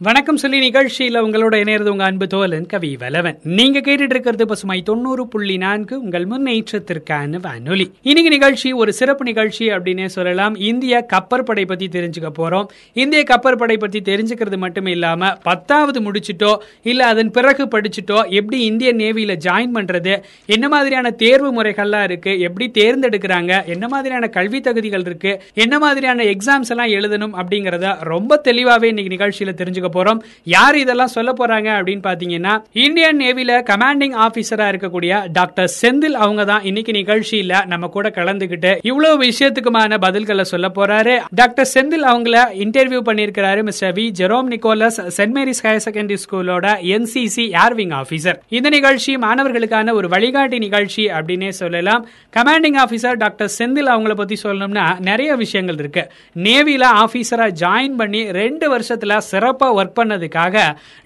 வணக்கம் சொல்லி நிகழ்ச்சியில் உங்களோட இணையது உங்க அன்பு தோலன் கவி வலவன் நீங்க கேட்டுட்டு இருக்கிறது பசுமை தொண்ணூறு புள்ளி நான்கு உங்கள் முன்னேற்றத்திற்கான வானொலி. இன்னைக்கு நிகழ்ச்சி ஒரு சிறப்பு நிகழ்ச்சி அப்படின்னே சொல்லலாம். இந்திய கப்பற்படை பத்தி தெரிஞ்சுக்க போறோம். இந்திய கப்பற்படை பத்தி தெரிஞ்சுக்கிறது மட்டும் இல்லாம பத்தாவது முடிச்சிட்டோ இல்ல அதன் பிறகு படிச்சுட்டோ எப்படி இந்திய நேவியில ஜாயின் பண்றது என்ன மாதிரியான தேர்வு முறைகள்லாம் இருக்கு எப்படி தேர்ந்தெடுக்கிறாங்க என்ன மாதிரியான கல்வி தகுதிகள் இருக்கு என்ன மாதிரியான எக்ஸாம்ஸ் எல்லாம் எழுதணும் அப்படிங்கறத ரொம்ப தெளிவாவே இன்னைக்கு நிகழ்ச்சியில தெரிஞ்சுக்க போறோம். யார் இதெல்லாம் சொல்ல போறாங்க அப்படின்னு பாத்தீங்கன்னா இந்தியன் நேவில கமாண்டிங் ஆபீசரா இருக்கக்கூடிய டாக்டர் செந்தில் அவங்க தான் இன்னைக்கு நிகழ்ச்சியில நம்ம கூட கலந்துகிட்டு இவ்வளவு விஷயத்துக்குமான பதில்களை சொல்ல போறாரு. டாக்டர் செந்தில் அவங்கள interview பண்ணிருக்கிறாரு mister V. Jerome Nicholas Saint Mary's higher secondary ஸ்கூலோட என்சிசி ஏர்விங் ஆபீசர் இந்த நிகழ்ச்சி மாணவர்களுக்கான ஒரு வழிகாட்டி நிகழ்ச்சி அப்படின்னே சொல்லலாம். கமாண்டிங் ஆபீசர் டாக்டர் செந்தில் அவங்கள பத்தி சொல்லணும்னா நிறைய விஷயங்கள் இருக்கு. நேவில ஆபீசரா ஜாயின் பண்ணி ரெண்டு வருஷத்துல சிறப்பா ஒர்க் பண்ணதுக்காக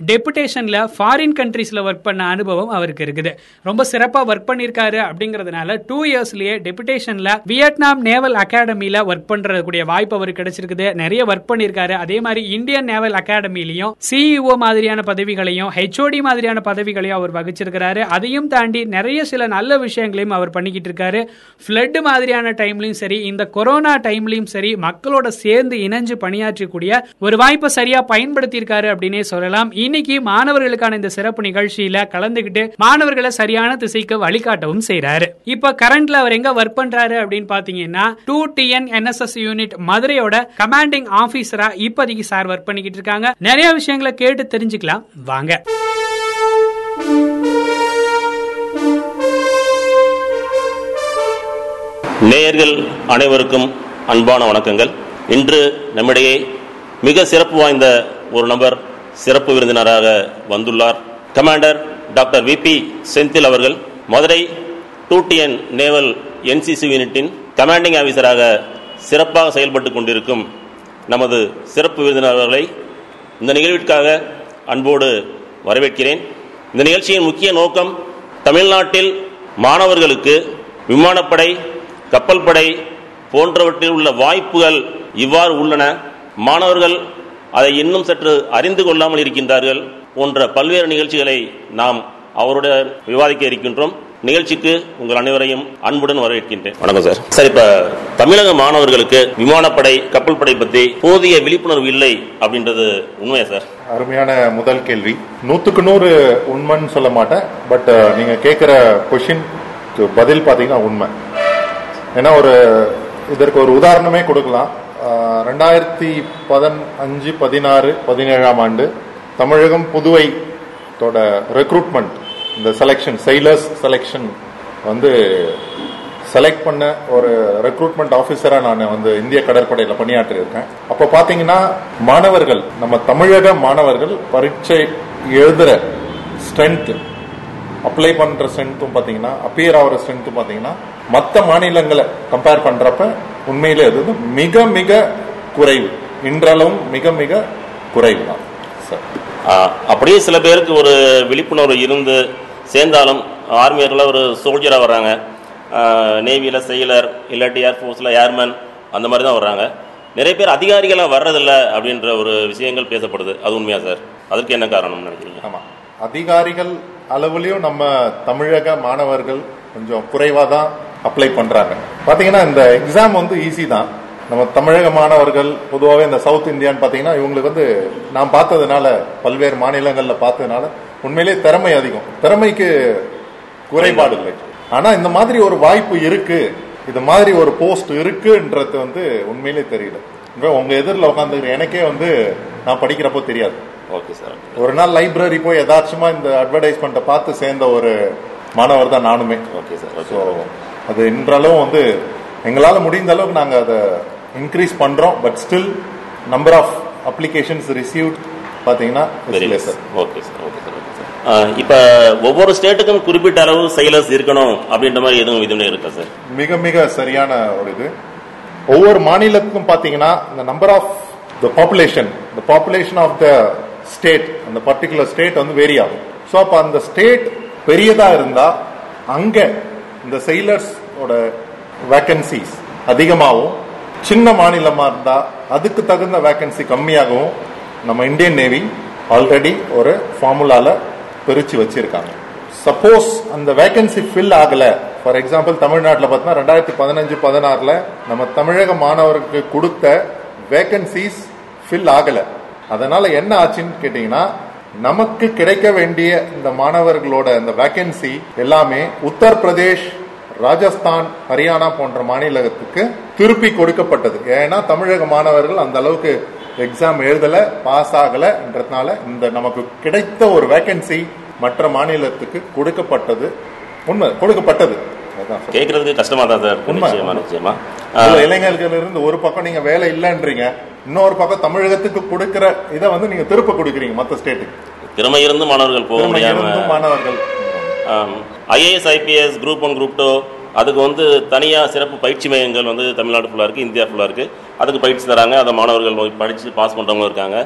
டெபுடேஷன்ல ஃபாரின் கண்ட்ரீஸ்ல ஒர்க் பண்ண அனுபவம் அவருக்கு இருக்குது. ரொம்ப சிறப்பா ஒர்க் பண்ணிருக்காரு அப்படிங்கறதுனால டூ இயர்ஸ்லயே டெபுடேஷன்ல வியட்நாம் நேவல் அகாடமில ஒர்க் பண்றக்கூடிய வாய்ப்பு அவருக்கு கிடைச்சிருக்குது. நிறைய ஒர்க் பண்ணிருக்காரு. அதே மாதிரி இந்தியன் நேவல் அகாடமிலையும் சிஇஓ மாதிரியான பதவிகளையும் ஹெச்ஓடி மாதிரியான பதவிகளையும் அவர் வகிச்சிருக்கிறாரு. அதையும் தாண்டி நிறைய சில நல்ல விஷயங்களையும் அவர் பண்ணிக்கிட்டு இருக்காரு. ஃபிளட் மாதிரியான டைம்லயும் சரி இந்த கொரோனா டைம்லயும் சரி மக்களோட சேர்ந்து இணைஞ்சு பணியாற்றக்கூடிய ஒரு வாய்ப்பை சரியா பயன்படுத்தி இருக்காரு அப்படின்னே சொல்லலாம். இன்னைக்கு மாணவர்களுக்கான இந்த சிறப்பு நிகழ்ச்சியில கலந்துகிட்டு மாணவர்களை சரியான திசைக்கு வழிகாட்டவும் செய்யறாரு இப்ப கரண்ட்ல அவர் எங்க ஒர்க் பண்றாரு அப்படின்னு பாத்தீங்கன்னா டூ டிஎன் என்எஸ்எஸ் யூனிட் மதுரையோட கமாண்டிங் ஆபீசரா இப்போதைக்கு சார் ஒர்க் பண்ணிக்கிட்டு இருக்காங்க. நிறைய விஷயங்களை கேட்டு தெரிஞ்சுக்கலாம். வாங்க. நேயர்கள் அனைவருக்கும் அன்பான வணக்கங்கள். இன்று நம்மிடையே மிக சிறப்பு வாய்ந்த ஒரு நபர் சிறப்பு விருந்தினராக வந்துள்ளார். Commander doctor V P Senthil அவர்கள் Madurai two TN naval NCC யூனிட்டின் கமாண்டிங் ஆபீசராக சிறப்பாக செயல்பட்டு கொண்டிருக்கும் நமது சிறப்பு விருந்தினர்களை இந்த நிகழ்விற்காக அன்போடு வரவேற்கிறேன். இந்த நிகழ்ச்சியின் முக்கிய நோக்கம் தமிழ்நாட்டில் மாணவர்களுக்கு விமானப்படை கப்பல் படை போன்றவற்றில் உள்ள வாய்ப்புகள் இவ்வாறு உள்ளன. மாணவர்கள் அதை இன்னும் சற்று அறிந்து கொள்ளாமல் இருக்கின்றார்கள் போன்ற பல்வேறு நிகழ்ச்சிகளை நாம் அவருடன் விவாதிக்க இருக்கின்றோம். நிகழ்ச்சிக்கு உங்கள் அனைவரையும் அன்புடன் வரவேற்கின்றேன். வணக்கம் சார். சார் இப்ப தமிழக மாணவர்களுக்கு விமானப்படை கப்பல் படை பத்தி போதிய விழிப்புணர்வு இல்லை அப்படின்றது உண்மையா சார்? அருமையான முதல் கேள்வி. நூத்துக்கு நூறு உண்மைன்னு சொல்ல மாட்டேன் பட் நீங்க கேட்கிற கொஷின்க்கு பதில் பாத்தீங்கன்னா உண்மை. ஏன்னா ஒரு இதற்கு ஒரு உதாரணமே கொடுக்கலாம். ரெண்டாயிரத்தி ரெண்டாயிரத்தி பதினஞ்சு பதினாறு பதினேழாம் ஆண்டு தமிழகம் புதுவை தோட ரெக்ரூட்மெண்ட் இந்த செலெக்ஷன் செயலர்ஸ் செலெக்ஷன் வந்து செலக்ட் பண்ண ஒரு ரெக்ரூட்மெண்ட் ஆஃபீஸராக நான் வந்து இந்திய கடற்படையில் பணியாற்றியிருக்கேன். அப்போ பார்த்தீங்கன்னா மாணவர்கள் நம்ம தமிழக மாணவர்கள் பரீட்சை எழுதுகிற ஸ்ட்ரென்த்து அப்ளை பண்ணுற ஸ்ட்ரென்த்தும் பார்த்தீங்கன்னா அப்பியர் ஆகிற ஸ்ட்ரென்த்தும் பார்த்தீங்கன்னா மற்ற மாநிலங்களை கம்பேர் பண்ணுறப்ப உண்மையிலே அது வந்து மிக மிக குறைவு. இன்றளவும் மிக மிக குறைவு தான் அப்படியே சில பேருக்கு ஒரு விழிப்புணர்வு இருந்து சேர்ந்தாலும் ஆர்மியரில் ஒரு சோல்ஜராக வர்றாங்க. நேவியில் செயலர் இல்லாட்டி ஏர்ஃபோர்ஸில் ஏர்மேன் அந்த மாதிரி தான் வர்றாங்க. நிறைய பேர் அதிகாரிகளாக வர்றதில்ல அப்படின்ற ஒரு விஷயங்கள் பேசப்படுது. அது உண்மையா சார் அதற்கு என்ன காரணம்னு நினைக்கிறீங்க? ஆமா. அதிகாரிகள் அளவுலயும் நம்ம தமிழக மாணவர்கள் கொஞ்சம் குறைவா தான் அப்ளை பண்றாங்க. பாத்தீங்கன்னா இந்த எக்ஸாம் வந்து ஈஸி தான். நம்ம தமிழக மாணவர்கள் பொதுவாகவே இந்த சவுத் இந்தியான்னு பாத்தீங்கன்னா இவங்களுக்கு வந்து நான் பார்த்ததுனால பல்வேறு மாநிலங்கள்ல பார்த்ததுனால உண்மையிலேயே திறமை அதிகம். திறமைக்கு குறைபாடு இல்லை. ஆனா இந்த மாதிரி ஒரு வாய்ப்பு இருக்கு. இது மாதிரி ஒரு போஸ்ட் இருக்குன்றது வந்து உண்மையிலே தெரியல. இப்ப உங்க எதிரில் உட்காந்துக்கிற எனக்கே வந்து நான் படிக்கிறப்போ தெரியாது. ஓகே சார் ஒரு நாள் லைப்ரரி போய் யதார்த்தமா இந்த அட்வர்டைஸ்மெண்ட்டை பார்த்து சேர்ந்த ஒரு மாணவர் தான் நானுமே ஓகே சார் ஸோ அது இன்றளவும் வந்து எங்களால முடிந்த அளவுக்கு நாங்க அதை இன்க்ரீஸ் பண்றோம் but still number of applications received sir okay sir okay sir okay sir இப்போ ஒவ்வொரு ஸ்டேட்டுக்கும் குறிப்பிட்ட அளவு செயலர்ஸ் இருக்கணும் அப்படின்ற மாதிரி எதுவும் இதுன்னு இருக்கா சார் மிக மிக சரியான ஒரு இது. ஒவ்வொரு மாநிலத்துக்கும் பாத்தீங்கன்னா இந்த number of the population the population of the state அந்த பர்டிகுலர் ஸ்டேட் வந்து வேரி ஆகும். ஸோ அப்போ அந்த ஸ்டேட் பெரியதா இருந்தா அங்க இந்த செயலர்ஸோட வேக்கன்சிஸ் அதிகமாகவும் சின்ன மாநிலமாக இருந்தால் அதுக்கு தகுந்த வேக்கன்சி கம்மியாகவும் நம்ம இந்தியன் நேவி ஆல்ரெடி ஒரு ஃபார்முலாவில் பிரித்து வச்சுருக்காங்க. சப்போஸ் அந்த வேக்கன்சி ஃபில் ஆகலை. ஃபார் எக்ஸாம்பிள் தமிழ்நாட்டில் பார்த்தீங்கன்னா ரெண்டாயிரத்தி பதினஞ்சு பதினாறில் நம்ம தமிழக மாணவருக்கு கொடுத்த வேக்கன்சிஸ் ஃபில் ஆகலை. அதனால் என்ன ஆச்சுன்னு கேட்டிங்கன்னா நமக்கு கிடைக்க வேண்டிய இந்த மாணவர்களோட இந்த வேகன்சி எல்லாமே உத்தரப்பிரதேஷ் ராஜஸ்தான் ஹரியானா போன்ற மாநிலத்துக்கு திருப்பி கொடுக்கப்பட்டது. ஏன்னா தமிழக மாணவர்கள் அந்த அளவுக்கு எக்ஸாம் எழுதல பாஸ் ஆகலன்றதுனால இந்த நமக்கு கிடைத்த ஒரு வேகன்சி மற்ற மாநிலத்துக்கு கொடுக்கப்பட்டது. உண்மை கொடுக்கப்பட்டது. கேட்கறதுக்கு கஷ்டமா தான் சார். நிச்சயமா நிச்சயமா. இதுல இளைஞர்கள் இருந்து ஒரு பக்கம் நீங்க வேலை இல்லைன்றீங்க இன்னொரு பக்கம் தமிழகத்துக்கு கொடுக்கிற இதை வந்து நீங்க திருப்ப கொடுக்குறீங்க மத்த ஸ்டேட்டுக்கு திறமை இருந்து மாணவர்கள் போக முடியாம. மாணவர்கள். IAS IPS group one group two அதுக்கு வந்து தனியாக சிறப்பு பயிற்சி மையங்கள் வந்து தமிழ்நாடு ஃபுல்லாக இருக்குது இந்தியா ஃபுல்லாக இருக்குது அதுக்கு பயிற்சி தராங்க அதை மாணவர்கள் படித்து பாஸ் பண்ணுறவங்களும் இருக்காங்க.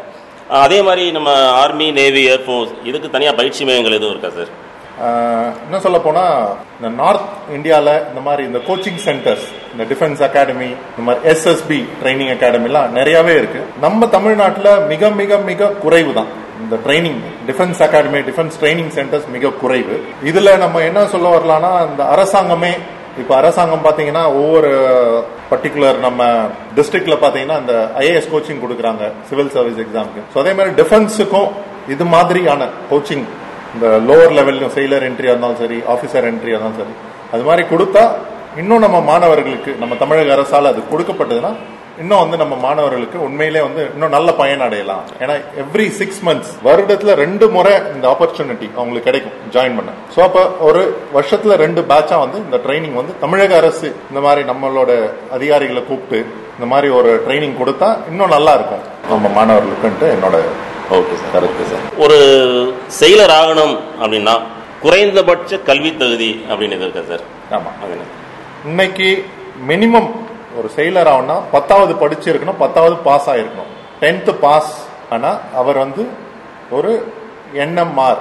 அதே மாதிரி நம்ம ஆர்மி நேவி ஏர்ஃபோர்ஸ் இதுக்கு தனியாக பயிற்சி மையங்கள் எதுவும் இருக்கா சார் இன்னும் சொல்ல போனால் இந்த நார்த் இந்தியாவில் இந்த மாதிரி இந்த கோச்சிங் சென்டர்ஸ் இந்த டிஃபென்ஸ் அகாடமி இந்த மாதிரி எஸ்எஸ்பி ட்ரைனிங் அகாடமிலாம் நிறையாவே இருக்கு. நம்ம தமிழ்நாட்டில் மிக மிக மிக குறைவு தான் இந்த training defence academy defence training centres மிக குறைவு. இதில் நம்ம என்ன சொல்ல வரலாம்னா இந்த அரசாங்கமே இப்போ அரசாங்கம் பார்த்தீங்கன்னா ஒவ்வொரு பர்டிகுலர் நம்ம டிஸ்ட்ரிக்ட்ல பார்த்தீங்கன்னா இந்த ஐஏஎஸ் கோச்சிங் கொடுக்குறாங்க சிவில் சர்வீஸ் எக்ஸாமுக்கு ஸோ அதே மாதிரி டிஃபென்ஸுக்கும் இது மாதிரியான கோச்சிங் இந்த லோவர் லெவல்லையும் செயலர் என்ட்ரியா இருந்தாலும் சரி ஆஃபீஸர் என்ட்ரியாக இருந்தாலும் சரி அது மாதிரி கொடுத்தா இன்னும் நம்ம மாணவர்களுக்கு நம்ம தமிழக அரசால் அது கொடுக்கப்பட்டதுன்னா இன்னும் வந்து நம்ம மாணவர்களுக்கு உண்மையிலே வந்து இன்னும் நல்ல பயன் அடையலாம். ஏன்னா எவ்ரி சிக்ஸ் மந்த்ஸ் வருடத்துல ரெண்டு முறை இந்த ஆப்பர்ச்சுனிட்டி அவங்களுக்கு கிடைக்கும் ஜாயின் பண்ண. ஸோ அப்போ ஒரு வருஷத்துல ரெண்டு பேட்சா வந்து இந்த ட்ரைனிங் வந்து தமிழக அரசு இந்த மாதிரி நம்மளோட அதிகாரிகளை கூப்பிட்டு இந்த மாதிரி ஒரு ட்ரைனிங் கொடுத்தா இன்னும் நல்லா இருக்கும். நம்ம மாணவர்களுக்குன்ட்டு என்னோட ஓகே சார் கருத்து சார் ஒரு செயலர் ஆகணும் அப்படின்னா குறைந்தபட்ச கல்வி தகுதி அப்படின்னு இருக்கா சார் ஆமா. அது என்ன? இன்னைக்கு மினிமம் ஒரு செயலர் ஆகுனா பத்தாவது படிச்சிருக்கணும் பத்தாவது பாஸ் ஆயிருக்கணும். டென்த் பாஸ் ஆனா அவர் வந்து ஒரு என்எம்ஆர்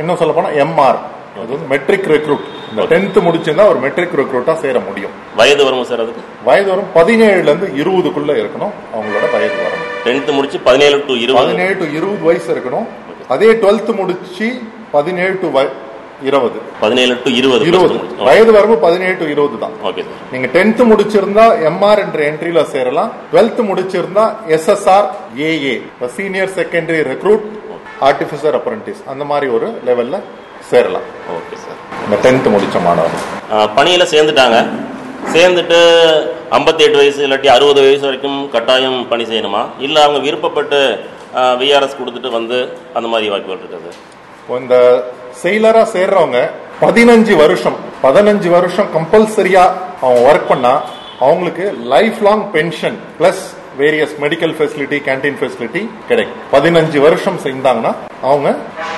இன்னும் சொல்ல போனா எம்ஆர் அது வந்து மெட்ரிக் ரெக்ரூட் இந்த டென்த் முடிச்சிருந்தா ஒரு மெட்ரிக் ரெக்ரூட்டா சேர முடியும். வயது வருமா சார் அதுக்கு? வயது வரும் பதினேழுல இருந்து இருபதுக்குள்ள இருக்கணும் அவங்களோட வயது வரணும் டென்த் முடிச்சு பதினேழு டு இருபது. பதினேழு டு இருபது வயசு இருக்கணும். அதே டுவெல்த் முடிச்சு பதினேழு டு இருபது. பதினேழு டு இருபது இருபது. வயது வரம்பு பதினேழு டு இருபது தான். ஓகே சார் நீங்க டென்த் முடிச்சிருந்தா எம்ஆர் என்ற என்ட்ரில சேரலாம். டுவெல்த் முடிச்சிருந்தா SSR AA senior secondary recruit artificer apprentice அந்த மாதிரி ஒரு லெவல்ல சேரலாம். ஓகே சார் இந்த டென்த் முடிச்ச மாணவர் பணியில சேர்ந்துட்டாங்க. சேர்ந்துட்டு 58 எட்டு வயசு இல்லாட்டி அறுபது வயசு வரைக்கும் கட்டாயம் பணி செய்யணுமா? இல்லை அவங்க விருப்பப்பட்டு விஆர்எஸ் கொடுத்துட்டு வந்து அந்த மாதிரி வாய்ப்புகள் இருக்குது? இந்த செயலரா சேர்றவங்க பதினஞ்சு வருஷம் பதினஞ்சு வருஷம் கம்பல்சரியா அவங்க ஒர்க் பண்ணா அவங்களுக்கு life long pension plus various medical facility canteen facility கிடைக்கும். பதினஞ்சு வருஷம் செஞ்சாங்கன்னா அவங்க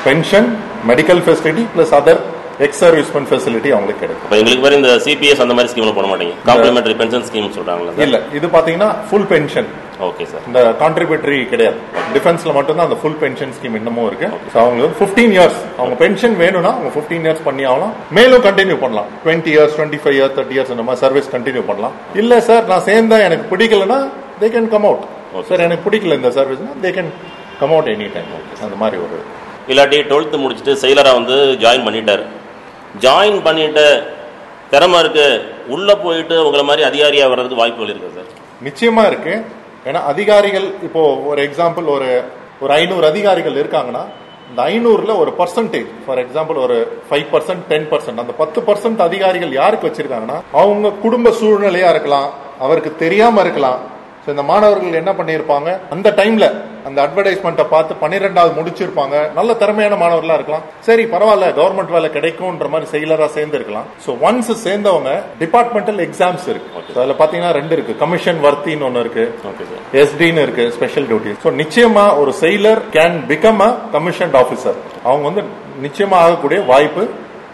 pension medical facility plus other ex servicemen facility அவங்களுக்கு கிடைக்கும். எங்களுக்கு வேறு இந்த சிபிஎஸ் அந்த மாதிரி ஸ்கீம்ல போட மாட்டீங்க. காம்ப்ளிமெண்டரி பென்ஷன் ஸ்கீம் சொல்றாங்களா இல்ல இது பாத்தீங்கன்னா ஃபுல் பென்ஷன் ஓகே சார் இந்த கான்ட்ரிபியூட்டரி கிடையாது. டிஃபென்ஸ்ல மட்டும்தான் அந்த ஃபுல் பென்ஷன் ஸ்கீம் இன்னமும் இருக்கு. அவங்களுக்கு 15 இயர்ஸ் அவங்க பென்ஷன் வேணும்னா அவங்க 15 இயர்ஸ் பண்ணி ஆகலாம். மேலும் கண்டினியூ பண்ணலாம். 20 years 25 five years thirty years அந்த மாதிரி சர்வீஸ் கண்டினியூ பண்ணலாம். இல்ல சார் நான் சேர்ந்தா எனக்கு பிடிக்கலன்னா they can come out sir எனக்கு பிடிக்கல இந்த சர்வீஸ்னா they can come out any time அந்த மாதிரி ஒரு இல்லாட்டி டுவெல்த்து முடிச்சுட்டு செயலரா வந்து ஜாயின் பண்ணிட்டாரு. ஜாயின் பண்ணிட்டு திறமை இருக்கு. உள்ள போயிட்டு உங்களை மாதிரி அதிகாரியா வர்றதுக்கு வாய்ப்புகள் இருக்கு சார்? நிச்சயமா இருக்கு. ஏன்னா அதிகாரிகள் இப்போ ஒரு எக்ஸாம்பிள் ஒரு ஒரு ஐநூறு அதிகாரிகள் இருக்காங்கன்னா இந்த ஐநூறுல ஒரு பர்சன்டேஜ் ஃபார் எக்ஸாம்பிள் ஒரு ஃபைவ் பர்சன்ட் டென் பர்சன்ட் அந்த பத்து பர்சன்ட் அதிகாரிகள் யாருக்கு வச்சிருக்காங்கன்னா அவங்க குடும்ப சூழ்நிலையா இருக்கலாம் அவருக்கு தெரியாம இருக்கலாம் So, இந்த மாணவர்கள் என்ன பண்ணியிருப்பாங்க அந்த டைம்ல அந்த அட்வர்டைஸ்மெண்ட்டை பார்த்து பன்னிரெண்டாவது முடிச்சிருப்பாங்க. நல்ல திறமையான மாணவர்களா இருக்கலாம். சரி பரவாயில்ல கவர்மெண்ட் வேலை கிடைக்கும்ன்ற மாதிரி செயலரா சேர்ந்து இருக்கலாம் ஸோ ஒன்ஸ் சேர்ந்தவங்க டிபார்ட்மெண்டல் எக்ஸாம்ஸ் இருக்கு. So, அதுல பாத்தீங்கன்னா ரெண்டு இருக்கு. கமிஷன் வர்த்தின்னு ஒன்னு இருக்கு. எஸ்டின்னு இருக்கு ஸ்பெஷல் டியூட்டி ஸோ நிச்சயமா ஒரு sailor can become a commissioned officer அவங்க வந்து நிச்சயமா ஆகக்கூடிய வாய்ப்பு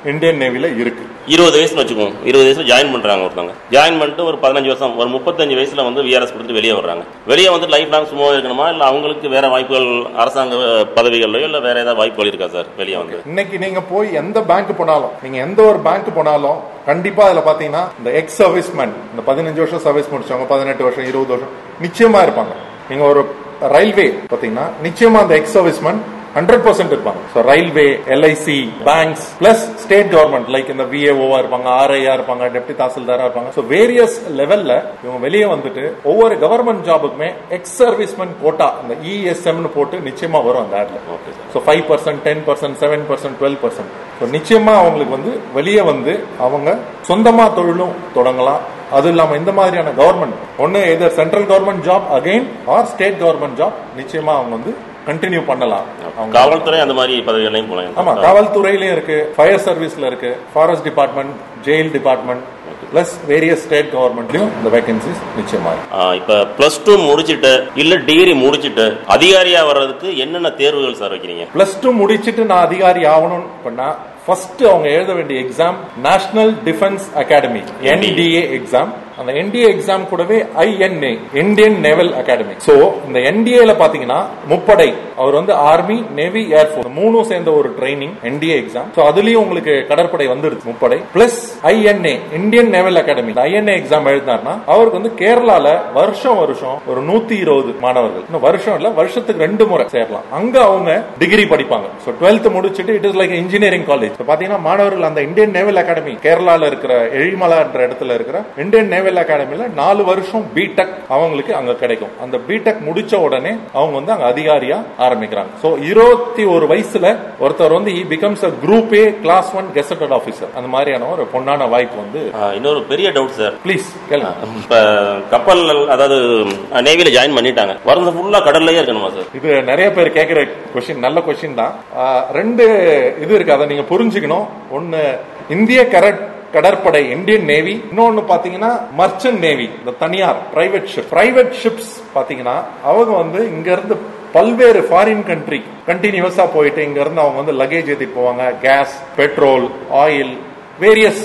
இந்தியன் நேவில இருக்கு. இருபது வயசுல வச்சுக்கோங்க. இருபது வயசுல ஜாயின் பண்றாங்க ஒருத்தவங்க. ஜாயின் பண்ணிட்டு ஒரு பதினஞ்சு வருஷம் ஒரு முப்பத்தஞ்சு வயசுல வந்து விஆர்எஸ் கொடுத்துட்டு வெளியே வர்றாங்க. வெளியே வந்து லைஃப் லாங் சும்மா இருக்கணுமா? இல்ல அவங்களுக்கு வேற வாய்ப்புகள் அரசாங்க பதவிகள்லயோ இல்ல வேற ஏதாவது வாய்ப்புகள் இருக்கா சார் வெளியே வந்து. இன்னைக்கு நீங்க போய் எந்த பேங்க் போனாலும் நீங்க எந்த ஒரு பேங்க் போனாலும் கண்டிப்பா அதுல பாத்தீங்கன்னா இந்த எக்ஸ் சர்வீஸ்மேன் இந்த பதினஞ்சு வருஷம் சர்வீஸ் முடிச்சவங்க பதினெட்டு வருஷம் இருபது வருஷம் நிச்சயமா இருப்பாங்க. நீங்க ஒரு ரயில்வே பாத்தீங்கன்னா நிச்சயமா அந்த எக்ஸ் சர்வீஸ்மேன் ஹண்ட்ரட் பர்சன்ட் இருப்பாங்க. So railway LIC banks plus state government like இந்த விஏஓவா இருப்பாங்க ஆர்ஐஆ இருப்பாங்க டெப்டி தாசில்தாரா இருப்பாங்க. ஸோ வேரியஸ் லெவல்ல இவங்க வெளியே வந்துட்டு ஒவ்வொரு கவர்மெண்ட் ஜாபுக்குமே எக்ஸ் சர்வீஸ்மேன் கோட்டா இந்த இஎஸ்எம்னு போட்டு நிச்சயமா வரும் அந்த ஆட்ல so five percent ten percent seven percent twelve percent so நிச்சயமா அவங்களுக்கு வந்து வெளியே வந்து அவங்க சொந்தமா தொழிலும் தொடங்கலாம். அது இல்லாம இந்த மாதிரியான கவர்மெண்ட் ஒன்னு either central government job again or state government job நிச்சயமா அவங்க வந்து கண்டினியூ பண்ணலாம். காவல்துறை அந்த மாதிரி பதவிகளையும் ஆமா போலாம் காவல்துறையிலயும் இருக்கு ஃபயர் சர்வீஸ்ல இருக்கு forest department jail department plus various state கவர்மெண்ட்லயும் இந்த வேகன்சிஸ் நிச்சயமா இப்ப பிளஸ் டூ முடிச்சிட்டு இல்ல டிகிரி முடிச்சிட்டு அதிகாரியா வர்றதுக்கு என்னென்ன தேர்வுகள் சார் வைக்கிறீங்க? பிளஸ் டூ முடிச்சிட்டு நான் அதிகாரி ஆகணும்னு பண்ணா ஃபர்ஸ்ட் அவங்க எழுத வேண்டிய exam national defence academy NDA exam அந்த என்டிஏ எக்ஸாம் கூடவே INA Indian naval academy so இந்த என்டிஏல பாத்தீங்கன்னா முப்படை அவர் வந்து ஆர்மி நேவி ஏர்ஃபோர்ஸ் மூணும் சேர்ந்த ஒரு ட்ரைனிங் என்டிஏ எக்ஸாம் சோ அதுலயும் உங்களுக்கு கடற்படை வந்துருச்சு முப்படை. Plus INA Indian naval academy INA exam எழுதினார்னா அவருக்கு வந்து கேரளால வருஷம் வருஷம் ஒரு நூத்தி இருபது மாணவர்கள். இன்னும் வருஷம் இல்ல வருஷத்துக்கு ரெண்டு முறை சேரலாம். அங்க அவங்க டிகிரி படிப்பாங்க. சோ டுவெல்த் முடிச்சுட்டு it is like engineering college பாத்தீங்கன்னா மாணவர்கள் அந்த இந்தியன் நேவல் அகாடமி கேரளால இருக்கிற எழிமலா என்ற இடத்துல இருக்கிற இந்தியன் நேவல் அகாடமில நாலு வருஷம் பிடெக் அவங்களுக்கு அங்க கிடைக்கும். அந்த பிடெக் முடிச்ச உடனே அவங்க வந்து அங்க அதிகாரியா ஆரம்பிக்கிறாங்க. சோ இருபத்தி ஒரு வயசுல ஒருத்தர் வந்து becomes a group A class one gazetted officer அந்த மாதிரியான ஒரு பொன்னான வாய்ப்பு வந்து இன்னொரு பெரிய டவுட் சார் ப்ளீஸ் கேளுங்க. இப்ப கப்பல் அதாவது நேவில ஜாயின் பண்ணிட்டாங்க. வரது ஃபுல்லா கடல்லயே இருக்கணுமா சார் இது நிறைய பேர் கேட்கிற கொஸ்டின் நல்ல கொஸ்டின் தான். ரெண்டு இது இருக்கு. அதை நீங்க புரிஞ்சுக்கணும். ஒன்னு இந்திய கரட் கடற்படை இந்தியன் நேவி இன்னொன்னு பாத்தீங்கன்னா மர்ச்சன்ட் நேவி இந்த தனியார் பிரைவேட் ஷிப் பிரைவேட் ஷிப்ஸ் பாத்தீங்கன்னா அவங்க வந்து இங்க இருந்து பல்வேறு ஃபாரின் கண்ட்ரி கண்டினியூஸா போயிட்டு இங்க இருந்து அவங்க வந்து லக்கேஜ் ஏத்தி போவாங்க. Gas petrol oil various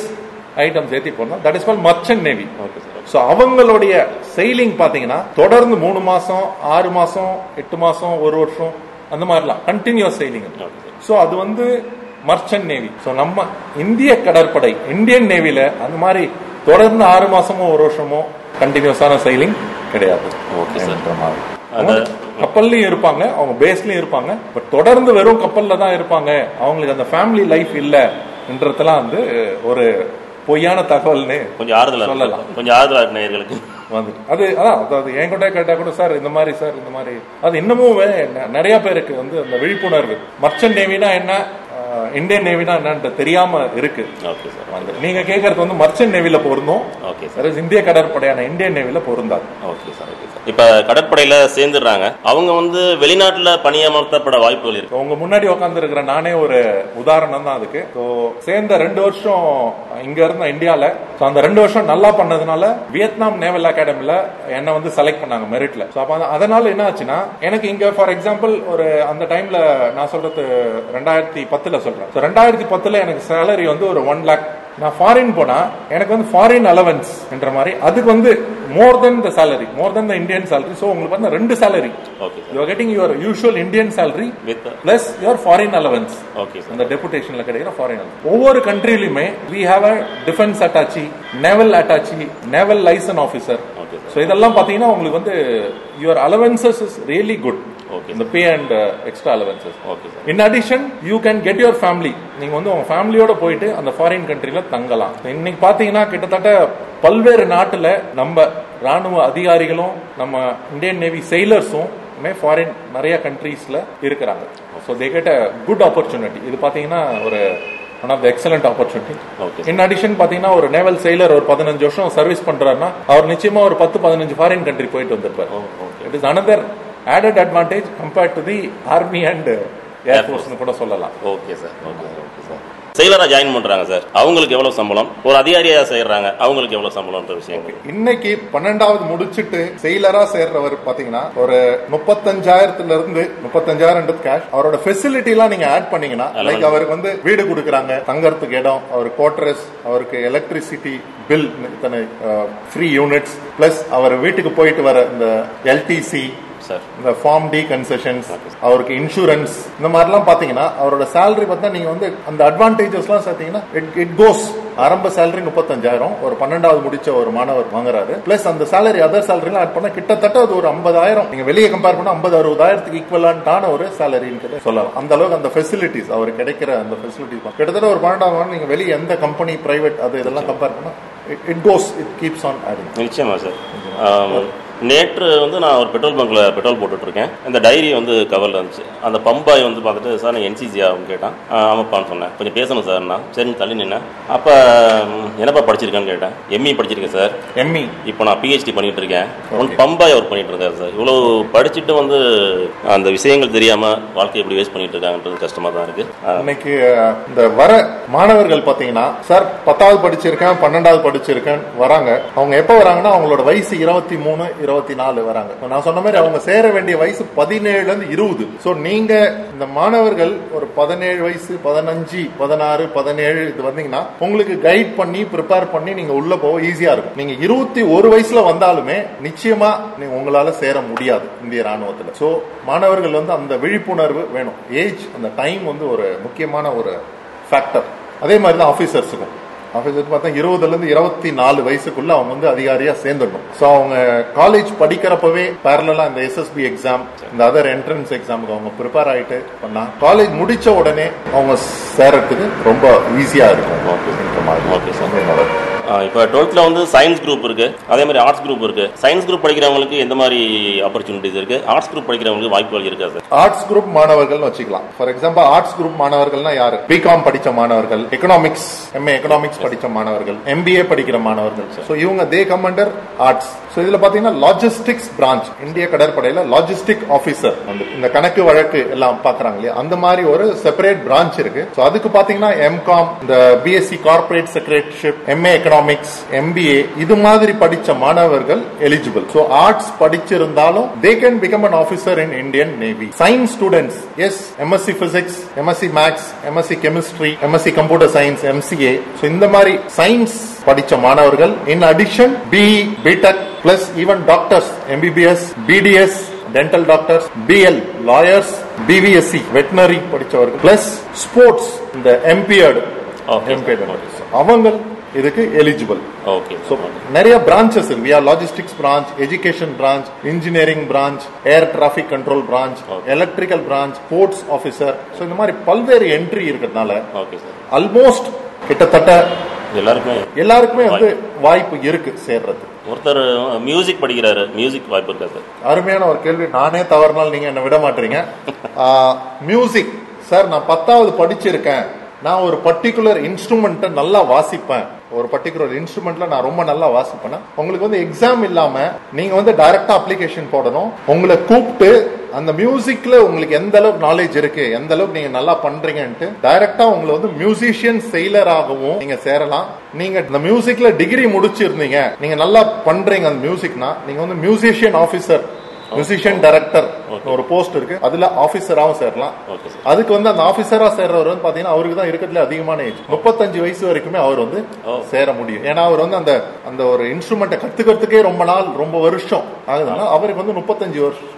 items ஏத்தி போனா that is call merchant navy so அவங்களுடைய செயலிங் பாத்தீங்கன்னா தொடர்ந்து மூணு மாசம் ஆறு மாசம் எட்டு மாசம் ஒரு வருஷம் அந்த மாதிரிலாம் கண்டினியூஸ் செயலிங் சோ அது வந்து மர்ச்சன்ட் நேவி சோ நம்ம இந்திய கடற்படை இந்தியன் நேவில அந்த மாதிரி தொடர்ந்து ஆறு மாசமோ ஒரு வருஷமோ கண்டினியூஸான செயலிங் கிடையாது. என்ற மாதிரி. கப்பல்லயும் இருப்பாங்க அவங்க பேஸ்லயும் இருப்பாங்க பட் தொடர்ந்து வெறும் கப்பல்ல தான் இருப்பாங்க. அவங்களுக்கு அந்த ஃபேமிலி லைஃப் இல்லன்றதெல்லாம் வந்து ஒரு பொய்யான தகவல்னு கொஞ்சம் ஆறுதலா சொல்லலாம். கொஞ்சம் ஆறுதலா நேயர்களுக்கு. வந்துட்டு. அது அதான் அதாவது என் கூட கேட்டா கூட சார் இந்த மாதிரி சார் இந்த மாதிரி. அது இன்னமும் நிறைய பேருக்கு வந்து அந்த விழிப்புணர்வு. மர்ச்சன்ட் நேவினா என்ன? இந்தியன் நேவினா என்னன்ட்டு தெரியாம இருக்கு. ஓகே சார் வந்து நீங்க கேட்கறது வந்து மர்ச்சன்ட் நேவில பொருந்தும். ஓகே சார் இந்திய கடற்படையான இந்தியன் நேவில பொருந்தாது. ஓகே சார் ஓகே சார் இப்ப கடற்படையில சேர்ந்துடுறாங்க. அவங்க வந்து வெளிநாட்டுல பணியமர்த்தப்பட வாய்ப்புகள் இருக்கு. உங்க முன்னாடி உட்கார்ந்து இருக்கிற நானே ஒரு உதாரணம் தான் அதுக்கு. ஸோ சேர்ந்த ரெண்டு வருஷம் இங்க இருந்த இந்தியால ஸோ அந்த ரெண்டு வருஷம் நல்லா பண்ணதுனால வியட்நாம் நேவல் அகாடமில என்னை வந்து செலக்ட் பண்ணாங்க மெரிட்ல ஸோ அப்ப அதனால என்ன ஆச்சுன்னா எனக்கு இங்க ஃபார் எக்ஸாம்பிள் ஒரு அந்த டைம்ல நான் சொல்றது ரெண்டாயிரத்தி பத்துல சொல்றேன். ஸோ ரெண்டாயிரத்தி பத்துல எனக்கு சேலரி வந்து ஒரு ஒன் லேக் நான் ஃபாரின் போனா எனக்கு வந்து ஃபாரின் அலவன்ஸ் என்ற மாதிரி அதுக்கு வந்து more than the salary more than the Indian salary. So உங்களுக்கு வந்து ரெண்டு salary. Okay sir you are getting your usual Indian salary with plus your foreign allowance okay அந்த டெபுடேஷன்ல கிடைக்கிற ஃபாரின் ஒவ்வொரு கண்ட்ரிலுமே we have a defence attache naval attache naval liaison officer so இதெல்லாம் பார்த்தீங்கன்னா உங்களுக்கு வந்து your allowances is really good okay இந்த pay and extra allowances okay sir in addition you can get your family நீங்க வந்து உங்க ஃபேமிலியோட போயிட்டு அந்த ஃபாரின் கண்ட்ரில தங்கலாம். இன்னைக்கு பாத்தீங்கன்னா கிட்டத்தட்ட பல்வேறு நாட்டுல நம்ம ராணுவ அதிகாரிகளும் நம்ம இந்தியன் நேவி செயலர்ஸும் ஃபாரின் நிறைய கண்ட்ரீஸ்ல இருக்கிறாங்க. So they get a good opportunity இது பாத்தீங்கன்னா ஒரு one of the excellent opportunity okay in addition பாத்தீங்கன்னா ஒரு நேவல் செயலர் ஒரு பதினஞ்சு வருஷம் சர்வீஸ் பண்றாருன்னா அவர் நிச்சயமா ஒரு பத்து பதினஞ்சு ஃபாரின் கண்ட்ரி போயிட்டு வந்திருப்பாரு. It is another added advantage compared to the army and ஏர்ஃபோர்ஸ்னு கூட சொல்லலாம். Okay sir okay sir okay sir செயலரா join பண்றாங்க சார் அவங்களுக்கு எவ்வளவு சம்பளம்? ஒரு அதிகாரியா செய்யறாங்க அவங்களுக்கு எவ்வளவு சம்பளம்ன்ற விஷயம் இன்னைக்கு பன்னெண்டாவது முடிச்சிட்டு செயலரா சேர்றவர் பாத்தீங்கன்னா ஒரு முப்பத்தஞ்சாயிரத்துல இருந்து முப்பத்தஞ்சாயிரம் கேஷ் அவரோட ஃபெசிலிட்டி எல்லாம் நீங்க ஆட் பண்ணீங்கன்னா லைக் அவருக்கு வந்து வீடு கொடுக்குறாங்க தங்கறதுக்கு இடம் அவர் குவார்டர்ஸ் அவருக்கு எலக்ட்ரிசிட்டி பில் இத்தனை ஃப்ரீ யூனிட்ஸ் பிளஸ் அவர் வீட்டுக்கு போயிட்டு வர இந்த எல்டிசி சார் இந்த ஃபார்ம் டி கன்செஷன்ஸ் அவருக்கு இன்சூரன்ஸ் இந்த மாதிரிலாம் பாத்தீங்கன்னா அவரோட சேலரி பார்த்தா நீங்க வந்து அந்த அட்வான்டேஜஸ்லாம் சேர்த்தீங்கன்னா இட் இட் கோஸ் ஆரம்ப சேலரி முப்பத்தஞ்சாயிரம் ஒரு பன்னெண்டாவது முடிச்ச ஒரு மாணவர் வாங்குறாரு. பிளஸ் அந்த சேலரி அதர் சேலரிலாம் ஆட் பண்ணா கிட்டத்தட்ட அது ஒரு ஐம்பதாயிரம். நீங்க வெளியே கம்பேர் பண்ணா ஐம்பது அறுபதாயிரத்துக்கு ஈக்குவலான ஒரு சேலரின்னு சொல்லலாம். அந்த அளவுக்கு அந்த ஃபெசிலிட்டிஸ் அவர் கிடைக்கிற அந்த ஃபெசிலிட்டிஸ் கிட்டத்தட்ட ஒரு பன்னெண்டாவது நீங்க வெளியே எந்த கம்பெனி பிரைவேட் அது இதெல்லாம் கம்பேர் பண்ணா it goes it keeps on adding நிச்சயமா சார் நேற்று வந்து நான் ஒரு பெட்ரோல் பங்க்ல பெட்ரோல் போட்டுட்டு இருக்கேன் இந்த டைரி வந்து கவர்ல இருந்துச்சு. அந்த பம்பாய் வந்து பார்த்துட்டு சார் நான் என்சிசி ஆகும் கேட்டான். "ஆ, ஆமாப்பான்னு சொன்னேன். கொஞ்சம் பேசணும் சார். நான் சரின்னு தள்ளி நின்னேன் அப்போ என்னப்பா படிச்சிருக்கேன்னு கேட்டேன். எம்இ படிச்சிருக்கேன் சார். எம்இ இப்போ நான் பிஹெச்டி பண்ணிட்டு இருக்கேன் ஒன் பம்பாய் ஒர்க் பண்ணிட்டு இருக்காரு சார். இவ்வளோ படிச்சுட்டு வந்து அந்த விஷயங்கள் தெரியாம வாழ்க்கையை எப்படி வேஸ்ட் பண்ணிட்டு இருக்காங்கன்றது கஷ்டமா தான் இருக்கு. ஆ, இன்னைக்கு இந்த வர மாணவர்கள் பாத்தீங்கன்னா சார் பத்தாவது படிச்சிருக்கேன் பன்னெண்டாவது படிச்சிருக்கேன் வராங்க. அவங்க எப்ப வராங்கன்னா அவங்களோட வயசு இருபத்தி மூணு இருபத்தி இருபத்தி நாலு வராங்க. நான் சொன்ன மாதிரி அவங்க சேர வேண்டிய வயசு பதினேழுல இருந்து இருபது. சோ நீங்க இந்த மாணவர்கள் ஒரு பதினேழு வயசு பதினஞ்சு பதினாறு பதினேழு இது வந்தீங்கன்னா உங்களுக்கு கைட் பண்ணி ப்ரிப்பேர் பண்ணி நீங்க உள்ள போக ஈஸியா இருக்கும். நீங்க இருபத்தி ஒரு வயசுல வந்தாலுமே நிச்சயமா நீங்க உங்களால சேர முடியாது இந்திய ராணுவத்துல. சோ மாணவர்கள் வந்து அந்த விழிப்புணர்வு வேணும். ஏஜ் அந்த டைம் வந்து ஒரு முக்கியமான ஒரு ஃபேக்டர் அதே மாதிரி தான் ஆஃபீஸர்ஸுக்கும் ஆஃபீஸர் பார்த்தா இருபதுல இருந்து இருபத்தி நாலு வயசுக்குள்ள அவங்க வந்து அதிகாரியா சேர்ந்துடணும். ஸோ அவங்க காலேஜ் படிக்கிறப்பவே பேரலா இந்த எஸ்எஸ்பி எக்ஸாம் இந்த அதர் என்ட்ரன்ஸ் எக்ஸாமுக்கு அவங்க ப்ரிப்பேர் ஆயிட்டு பண்ணா காலேஜ் முடிச்ச உடனே அவங்க சேரத்துக்கு ரொம்ப ஈஸியா இருக்கும். மாதிரி ஓகே சார் என்னோட இப்போ டுவெல்த்தில் வந்து சயின்ஸ் குரூப் இருக்கு. அதே மாதிரி ஆர்ட்ஸ் குரூப் இருக்கு. சயின்ஸ் குரூப் படிக்கிறவங்களுக்கு எந்த மாதிரி ஆப்பர்ச்சுனிட்டிஸ் இருக்கு? ஆர்ட்ஸ் குரூப் படிக்கிறவங்களுக்கு வாய்ப்புகள் இருக்கா சார் ஆர்ட்ஸ் குரூப் மாணவர்கள் வச்சுக்கலாம். ஃபார் எக்ஸாம்பிள் ஆர்ட்ஸ் குரூப் மாணவர்கள்னா யாரு? பிகாம் படிச்ச மாணவர்கள் எக்கனாமிக்ஸ் எம்ஏ எக்கனாமிக்ஸ் படிச்ச மாணவர்கள் எம்பிஏ படிக்கிற மாணவர்கள். சோ இவங்க they come under arts so இதில் பார்த்தீங்கன்னா லாஜிஸ்டிக்ஸ் பிரான்ச் இந்திய கடற்படையில் லாஜிஸ்டிக் ஆஃபீஸர் வந்து இந்த கணக்கு வழக்கு எல்லாம் பார்க்குறாங்க இல்லையா? அந்த மாதிரி ஒரு செப்பரேட் பிரான்ச் இருக்கு. ஸோ அதுக்கு பார்த்தீங்கன்னா எம்காம் இந்த BSc corporate secretaryship MA economics MBA இது மாதிரி படித்த மாணவர்கள் எலிஜிபிள் ஸோ ஆர்ட்ஸ் படிச்சிருந்தாலும் they can become an officer in Indian navy science students is MSc physics MSc maths MSc chemistry MSc computer science MCA so இந்த மாதிரி science படிச்ச மாணவர்கள் in addition BE BTech plus even doctors MBBS BDS dental doctors BL lawyers BVSc veterinary படிச்சவர்கள் plus sports இந்த Okay. அவங்க இதுக்கு eligible okay so நிறைய branches இருக்கு. We are logistics branch education branch engineering branch air traffic control branch electrical branch sports officer so இந்த மாதிரி பல்வேறு entry இருக்கிறதுனால okay sir almost கிட்டத்தட்ட எல்லாருக்குமே எல்லாருக்குமே வந்து வாய்ப்பு. இருக்கு சேர்றது ஒருத்தர் மியூசிக் படிக்கிறாரு மியூசிக் வாய்ப்பு இருக்கா சார் அருமையான ஒரு கேள்வி. நானே தவறுனால் நீங்க என்ன விட மாட்டீங்க. மியூசிக் சார் நான் பத்தாவது படிச்சிருக்கேன். நான் ஒரு பர்டிகுலர் இன்ஸ்ட்ருமெண்ட்டை நல்லா வாசிப்பேன். ஒரு பர்டிகுலர் இன்ஸ்ட்ருமெண்ட்ல நான் ரொம்ப நல்லா வாசிப்பேன்? உங்களுக்கு வந்து எக்ஸாம் இல்லாம நீங்க வந்து டைரக்டா அப்ளிகேஷன் போடணும். உங்களை கூப்பிட்டு அந்த மியூசிக்ல உங்களுக்கு எந்த அளவுக்கு நாலேஜ் இருக்கு எந்த அளவுக்கு நீங்க நல்லா பண்றீங்கன்ட்டு டைரக்டா உங்களை வந்து மியூசிஷியன் செயலராகவும் நீங்க சேரலாம். நீங்க இந்த மியூசிக்ல டிகிரி முடிச்சிருந்தீங்க. நீங்க நல்லா பண்றீங்க அந்த மியூசிக்னா நீங்க வந்து மியூசிஷியன் ஆபீசர் மியூசிஷியன் டைரக்டர் ஒரு போஸ்ட் இருக்கு. அதுல ஆபீசராவும் சேரலாம். அதுக்கு வந்து அந்த ஆபீசரா சேர்றவர் வந்து பாத்தீங்கன்னா அவருக்கு தான் இருக்கிறதுல அதிகமான ஏஜ் முப்பத்தஞ்சு வயசு வரைக்குமே அவர் வந்து சேர முடியும். ஏன்னா அவர் வந்து அந்த அந்த ஒரு இன்ஸ்ட்ருமெண்ட்டை கத்துக்கிறதுக்கே ரொம்ப நாள் ரொம்ப வருஷம் ஆகுதுன்னா அவருக்கு வந்து முப்பத்தஞ்சு வருஷம்.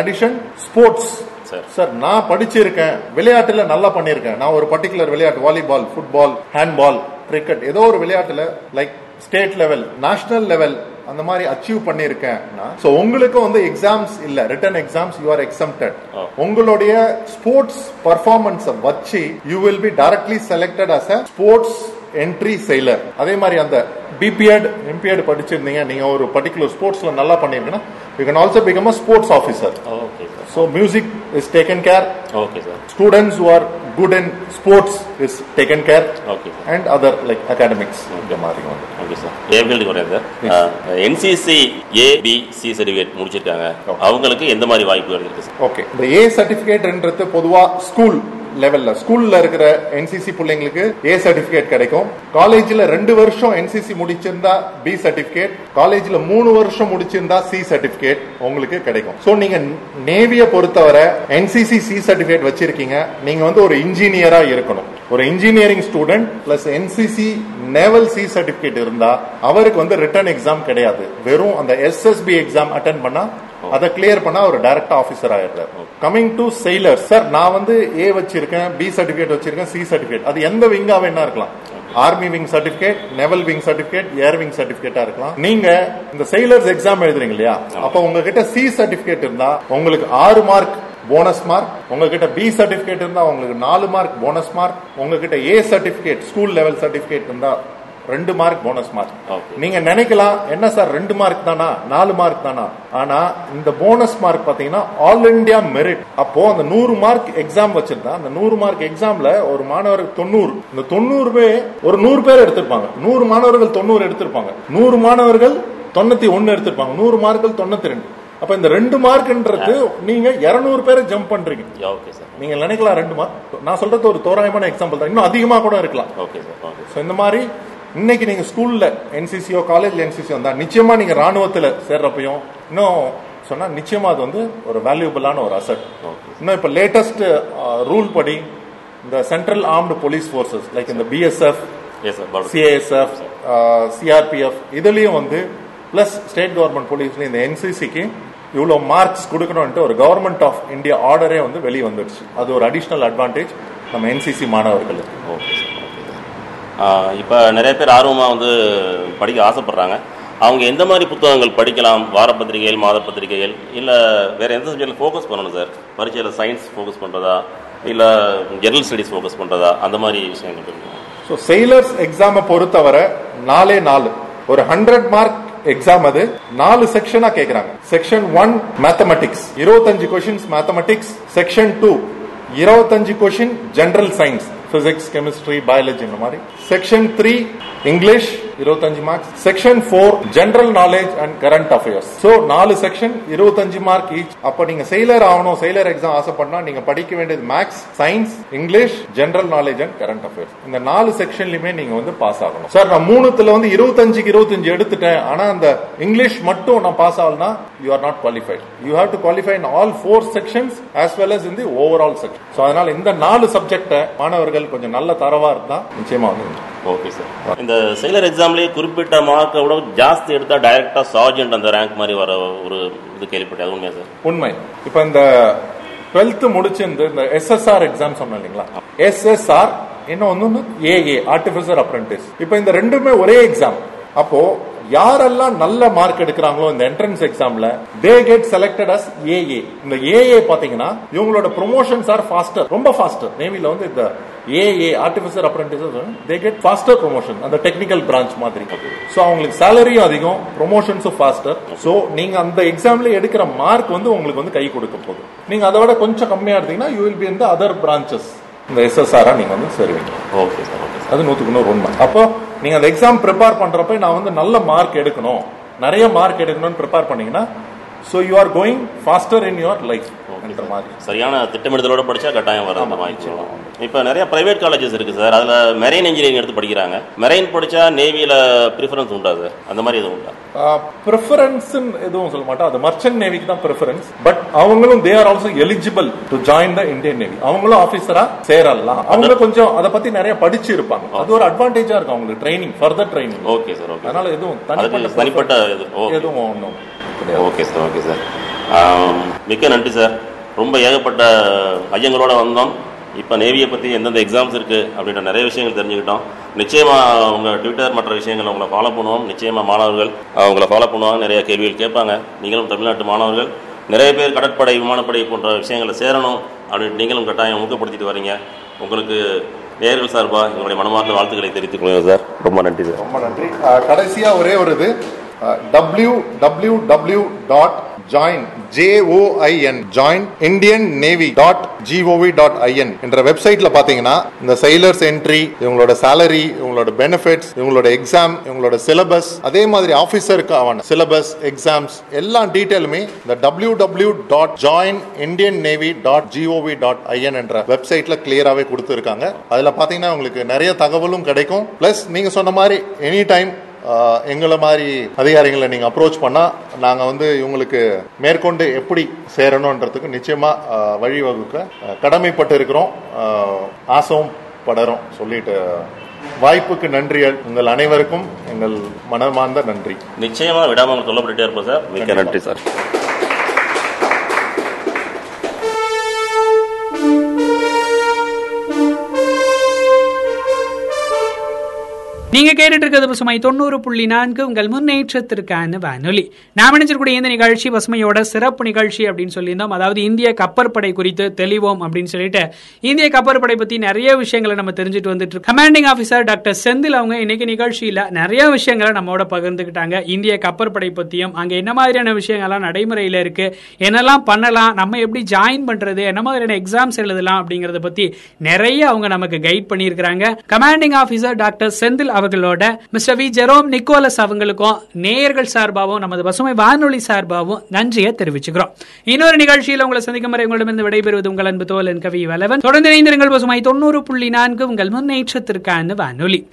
அடிஷன் ஸ்போர்ட்ஸ் சார் சார் நான் படிச்சிருக்கேன். விளையாட்டுல நல்லா பண்ணிருக்கேன். நான் ஒரு பர்டிகுலர் விளையாட்டு வாலிபால் ஃபுட்பால் ஹேண்ட்பால் கிரிக்கெட் ஏதோ ஒரு விளையாட்டுல like state level national level அந்த மாதிரி அச்சீவ் பண்ணிருக்கேன்னா சோ உங்களுக்கு வந்து எக்ஸாம்ஸ் இல்ல. Written exams you are exempted உங்களுடைய ஸ்போர்ட்ஸ் பர்ஃபார்மன்ஸ் வச்சு you will be directly selected as a sports entry sailor அதே மாதிரி அந்த பிபிஎட் எம்பிஎட் படிச்சிருந்தீங்க நீங்க ஒரு பர்டிகுலர் ஸ்போர்ட்ஸ்ல நல்லா பண்ணிருக்கீங்கன்னா you can also become a sports officer So music is taken care. Okay sir Students who are good in sports is taken care. Okay And other like academics. இந்த மாதிரி வந்து. Okay sir என் ஃபீல்டுக்கு வரேன் sir NCC A B C certificate முடிச்சிருக்காங்க. அவங்களுக்கு எந்த மாதிரி வாய்ப்புகள் இருக்கு சார் ஓகே இந்த ஏ சர்டிபிகேட்ன்றது பொதுவா ஸ்கூல் லெவல்ல ஸ்கூல்ல இருக்கிற என்சிசி பிள்ளைங்களுக்கு ஏ சர்டிபிகேட் கிடைக்கும். காலேஜ்ல ரெண்டு வருஷம் என்சிசி முடிச்சிருந்தா பி சர்டிபிகேட் காலேஜ்ல மூணு வருஷம் முடிச்சிருந்தா சி சர்டிபிகேட் உங்களுக்கு கிடைக்கும். சோ நீங்க நேவிய பொறுத்தவரை என்சிசி சி சர்டிபிகேட் வச்சிருக்கீங்க. நீங்க வந்து ஒரு இன்ஜினியரா இருக்கணும். ஒரு engineering student plus NCC naval C certificate இருந்தா அவருக்கு வந்து ரிட்டர்ன் எக்ஸாம் கிடையாது. வெறும் அந்த எஸ்எஸ்பி எக்ஸாம் அட்டன் பண்ணா அதை கிளியர் பண்ணா ஒரு டைரக்ட் ஆபீசர் ஆயிடுறாரு. Coming to sailor. சார் நான் வந்து ஏ வச்சிருக்கேன் பி சர்டிபிகேட் வச்சிருக்கேன் சி சர்டிபிகேட் அது எந்த விங்கா வேணா இருக்கலாம். Army wing certificate naval wing certificate air wing சர்டிபிகேட்டா இருக்கலாம். நீங்க இந்த sailors எக்ஸாம் எழுதுறீங்க இல்லையா? அப்ப உங்ககிட்ட சி சர்டிபிகேட் இருந்தா உங்களுக்கு ஆறு மார்க் போனஸ் மார்க் உங்ககிட்ட பி சர்டிபிகேட் இருந்தா உங்களுக்கு நாலு மார்க் போனஸ் மார்க் உங்ககிட்ட A certificate school level certificate இருந்தா ரெண்டு மார்க் போனஸ் மார்க். நீங்க நினைக்கலாம் என்ன சார் ரெண்டு மார்க் தானா? நாலு மார்க் தானா? ஆனா இந்த போனஸ் மார்க் பாத்தீங்கன்னா ஆல் இந்தியா மெரிட் அப்போ அந்த நூறு மார்க் எக்ஸாம் வச்சிருந்தா அந்த நூறு மார்க் எக்ஸாம்ல ஒரு மாணவர் தொண்ணூறு. இந்த தொண்ணூறு பேர் ஒரு நூறு பேர் எடுத்திருப்பாங்க. நூறு மாணவர்கள் தொண்ணூறு எடுத்திருப்பாங்க. நூறு மாணவர்கள் தொண்ணூத்தி ஒன்னு எடுத்திருப்பாங்க. நூறு மார்க்கள் தொண்ணூத்தி ரெண்டு அப்ப இந்த ரெண்டு மார்க்ன்றது நீங்க இருநூறு பேரை ஜம்ப் பண்றீங்க. ஓகே சார் நீங்க நினைக்கலாம் ரெண்டு மார்க். நான் சொல்றது ஒரு தோராயமான எக்ஸாம்பிள் தான். இன்னும் அதிகமா கூட இருக்கலாம். ஓகே சார் இந்த மாதிரி இன்னைக்கு நீங்க ஸ்கூல்ல என்சிசியோ காலேஜ்ல என்சிசியோ வந்தா நிச்சயமா நீங்க ராணுவத்துல சேர்றப்பையும் இன்னும் சொன்னா நிச்சயமா அது வந்து ஒரு வேல்யூபிளான ஒரு அசட் இன்னும் இப்ப லேட்டஸ்ட் ரூல் படி இந்த central armed police forces like இந்த பிஎஸ்எஃப் சிஏஎஸ்எஃப் சிஆர்பிஎஃப் இதுலயும் வந்து பிளஸ் ஸ்டேட் கவர்மெண்ட் போலீஸ்ல இந்த என்சிசிக்கு இவ்வளவு மார்க்ஸ் கொடுக்கணும்ட்டு ஒரு கவர்மெண்ட் ஆஃப் இந்தியா ஆர்டரே வந்து வெளியே வந்துடுச்சு அது ஒரு அடிஷனல் அட்வான்டேஜ் நம்ம என்சிசி மாணவர்களுக்கு. ஓகே சார் இப்போ நிறைய பேர் ஆர்வமாக வந்து படிக்க ஆசைப்படுறாங்க. அவங்க எந்த மாதிரி புத்தகங்கள் படிக்கலாம்? வார பத்திரிகைகள் மாத பத்திரிகைகள்? இல்லை வேற எந்த சப்ஜெக்டில் ஃபோக்கஸ் பண்ணணும் சார் பரீட்சையில் சயின்ஸ் ஃபோக்கஸ் பண்ணுறதா இல்லை ஜெனரல் ஸ்டடீஸ் ஃபோக்கஸ் பண்ணுறதா அந்த மாதிரி விஷயங்கள் இருக்கு ஸோ செயலர்ஸ் எக்ஸாமை பொறுத்தவரை நாலே நாலு. ஒரு ஹண்ட்ரட் மார்க் எக்ஸாம் அது. நாலு செக்ஷனா கேட்குறாங்க செக்ஷன் ஒன் மேத்தமெட்டிக்ஸ் இருபத்தஞ்சு கொஸ்டின்ஸ் மேத்தமெட்டிக்ஸ் செக்ஷன் டூ இருபத்தஞ்சு question general science physics chemistry biology இந்த மாதிரி. செக்ஷன் த்ரீ இங்கிலீஷ் இருபத்தஞ்சு marks section four general knowledge and current affairs so நாலு செக்ஷன் இருபத்தஞ்சு மார்க் ஈச் அப்ப நீங்க செயலர் ஆகணும் செயலர் எக்ஸாம் ஆசைப்படனா நீங்க படிக்க வேண்டியது maths science English general knowledge and current affairs இந்த நாலு செக்ஷன்லயுமே நீங்க வந்து பாஸ் ஆகணும். சார் நான் மூணுத்துல வந்து இருபத்தஞ்சுக்கு இருபத்தஞ்சு எடுத்துட்டேன். ஆனா அந்த இங்கிலீஷ் மட்டும் நான் pass ஆகலனா you are not qualified you have to qualify in all four sections as well as in the overall section so அதனால இந்த நாலு சப்ஜெக்ட மாணவர்கள் கொஞ்சம் நல்ல தரவா இருந்தா நிச்சயமா வந்து ஓகே சார் இந்த செயலர் எக்ஸாம்லேயே குறிப்பிட்ட மார்க்கை விட ஜாஸ்தி எடுத்தா டைரக்டா சார்ஜென்ட் அந்த ரேங்க் மாதிரி வர ஒரு இது கேள்விப்பட்டேன். அது உண்மையா சார் உண்மை. இப்ப இந்த டுவெல்த் முடிச்சு இந்த எஸ்எஸ்ஆர் எக்ஸாம் சொன்னேன் இல்லைங்களா? எஸ்எஸ்ஆர் இன்னும் ஏஏ ஆர்டிபிஷியல் அப்ரண்டிஸ் இப்ப இந்த ரெண்டுமே ஒரே எக்ஸாம் அப்போ யாரெல்லாம் நல்ல மார்க் எடுக்கிறாங்களோ இந்த என்ட்ரன்ஸ் எக்ஸாம்ல they get selected as AA இந்த ஏஏ பாத்தீங்கன்னா இவங்களோட ப்ரொமோஷன்ஸ் ஆர் ஃபாஸ்டர் ரொம்ப ஃபாஸ்டர் நேவில வந்து இந்த AA artificial apprentice they get faster promotion அந்த டெக்னிக்கல் பிரான்ச் மாதிரி. ஸோ அவங்களுக்கு சேலரியும் அதிகம் ப்ரொமோஷன்ஸும் ஃபாஸ்டர் ஸோ நீங்க அந்த எக்ஸாம்ல எடுக்கிற மார்க் வந்து உங்களுக்கு வந்து கை கொடுக்க போகுது. நீங்க அதை விட கொஞ்சம் கம்மியா எடுத்தீங்கன்னா யூ வில் பி இந்த அதர் பிரான்ச்சஸ் இந்த எஸ்எஸ்ஆரா நீங்க வந்து சேருவீங்க. ஓகே சார் ஓகே அது நூத்துக்கு நூறு உண்மை. அப்போ நீங்க அந்த எக்ஸாம் ப்ரிப்பேர் பண்றப்ப நான் வந்து நல்ல மார்க் எடுக்கணும். நிறைய மார்க் எடுக்கணும்னு ப்ரிப்பேர் பண்ணீங்கன்னா so you are going faster in your life என்ற மாதிரி. சரியான திட்டமிடுதலோட படிச்சா கட்டாயம் வர அந்த மாதிரி இப்போ நிறைய பிரைவேட் காலேஜஸ் இருக்கு சார். அதுல மெரைன் இன்ஜினியரிங் எடுத்து படிக்கிறாங்க. மெரைன் படிச்சா நேவியில ப்ரிஃபரன்ஸ் உண்டா சார் அந்த மாதிரி எதுவும் உண்டா? ப்ரிஃபரன்ஸ் எதுவும் சொல்ல மாட்டோம். அது மர்ச்சன்ட் நேவிக்கு தான் ப்ரிஃபரன்ஸ் பட் அவங்களும் they are also eligible to join the Indian navy அவங்களும் ஆபீசரா சேரலாம். அவங்க கொஞ்சம் அதை பத்தி நிறைய படிச்சு இருப்பாங்க. அது ஒரு அட்வான்டேஜா இருக்கும் அவங்களுக்கு training further training okay sir okay அதனால எதுவும் தனிப்பட்ட ஓகே எதுவும் ஒன்றும் ஓகே சார் ஓகே சார் மிக்க நன்றி சார் ரொம்ப ஏகப்பட்ட ஐயங்களோட வந்தோம். இப்போ நேவியை பற்றி எந்தெந்த எக்ஸாம்ஸ் இருக்குது அப்படின்ற நிறைய விஷயங்கள் தெரிஞ்சுக்கிட்டோம். நிச்சயமாக உங்கள் ட்விட்டர் மற்ற விஷயங்கள் உங்களை ஃபாலோ பண்ணுவோம். நிச்சயமாக மாணவர்கள் அவங்கள ஃபாலோ பண்ணுவாங்க நிறைய கேள்விகள் கேட்பாங்க. நீங்களும் தமிழ்நாட்டு மாணவர்கள் நிறைய பேர் கடற்படை விமானப்படை போன்ற விஷயங்களை சேரணும் அப்படின்னு நீங்களும் கட்டாயம் ஊக்கப்படுத்திட்டு வரீங்க. உங்களுக்கு நேர்கள் சார்பாக எங்களுடைய மனமார்ந்த வாழ்த்துக்களை தெரிவித்துக் கொள்கிறேன் சார். ரொம்ப நன்றி சார். ரொம்ப நன்றி. கடைசியாக ஒரே ஒரு இது. W W W dot join J O I N join Indian navy dot G O V dot I N என்ற வெப்சைட்ல பாத்தீங்கன்னா இந்த சைலர்ஸ் என்ட்ரி இவங்களோட சேலரி இவங்களோட பெனிஃபிட்ஸ் இவங்களோட எக்ஸாம் இவங்களோட சிலபஸ் அதே மாதிரி ஆபீசருக்கு ஆவான சிலபஸ் எக்ஸாம்ஸ் எல்லா டீட்டெயிலுமே இந்த W W dot join Indian navy dot G O V dot I N என்ற வெப்சைட்ல கிளியராகவே கொடுத்துருக்காங்க. அதில் பார்த்தீங்கன்னா உங்களுக்கு நிறைய தகவலும் கிடைக்கும். ப்ளஸ் நீங்கள் சொன்ன மாதிரி எனி டைம் எங்களை மாதிரி அதிகாரிகளை நீங்கள் அப்ரோச் பண்ணால் நாங்கள் வந்து இவங்களுக்கு மேற்கொண்டு எப்படி சேரணுன்றதுக்கு நிச்சயமாக வழிவகுக்க கடமைப்பட்டு இருக்கிறோம். அஹ், ஆசையும் படறோம். சொல்லிட்டு வாய்ப்புக்கு நன்றிகள் உங்கள் அனைவருக்கும் எங்கள் மனமார்ந்த நன்றி. நிச்சயமாக விடாமல் சொல்லப்பட்டுட்டே இருப்போம் சார். மிக்க நன்றி சார். நீங்க கேட்டுட்டு இருக்கிறது பசுமை தொண்ணூறு புள்ளி நான்கு. உங்கள் முன்னேற்றத்திற்கான வானொலி. நாம் நினைச்சிருக்கூடிய இந்த நிகழ்ச்சி பசுமையோட சிறப்பு நிகழ்ச்சி அப்படின்னு சொல்லியிருந்தோம். அதாவது இந்திய கப்பற்படை குறித்து தெளிவோம் அப்படின்னு சொல்லிட்டு இந்திய கப்பற்படை பத்தி நிறைய விஷயங்களை நம்ம தெரிஞ்சுட்டு வந்துட்டு கமாண்டிங் ஆபீசர் டாக்டர் செந்தில் அவங்க இன்னைக்கு நிகழ்ச்சியில நிறைய விஷயங்களை நம்மோட பகிர்ந்துக்கிட்டாங்க. இந்திய கப்பற்படை பத்தியும் அங்க என்ன மாதிரியான விஷயங்கள்லாம் நடைமுறையில இருக்கு என்னெல்லாம் பண்ணலாம் நம்ம எப்படி ஜாயின் பண்றது என்ன மாதிரியான எக்ஸாம்ஸ் எழுதலாம் அப்படிங்கறத பத்தி நிறைய அவங்க நமக்கு கைட் பண்ணியிருக்கிறாங்க. கமாண்டிங் ஆபீசர் டாக்டர் செந்தில் அவர்களோட மிஸ்டர் வி. ஜெரோம் நிக்கோலஸ் அவங்களுக்கும் நேயர்கள் சார்பாகவும் நமது பசுமை வானொலி சார்பாகவும் நன்றியை தெரிவிச்சுக்கிறோம். இன்னொரு நிகழ்ச்சியில் உங்களை சந்திக்கும் வரை உங்களிடமிருந்து விடைபெறுவது உங்கள் அன்பு தோலன் கவி வலவன் தொடர்ந்து இணைந்திருங்கள் பசுமை தொண்ணூறு புள்ளி நான்கு உங்கள் முன்னேற்றத்திற்கான வானொலி.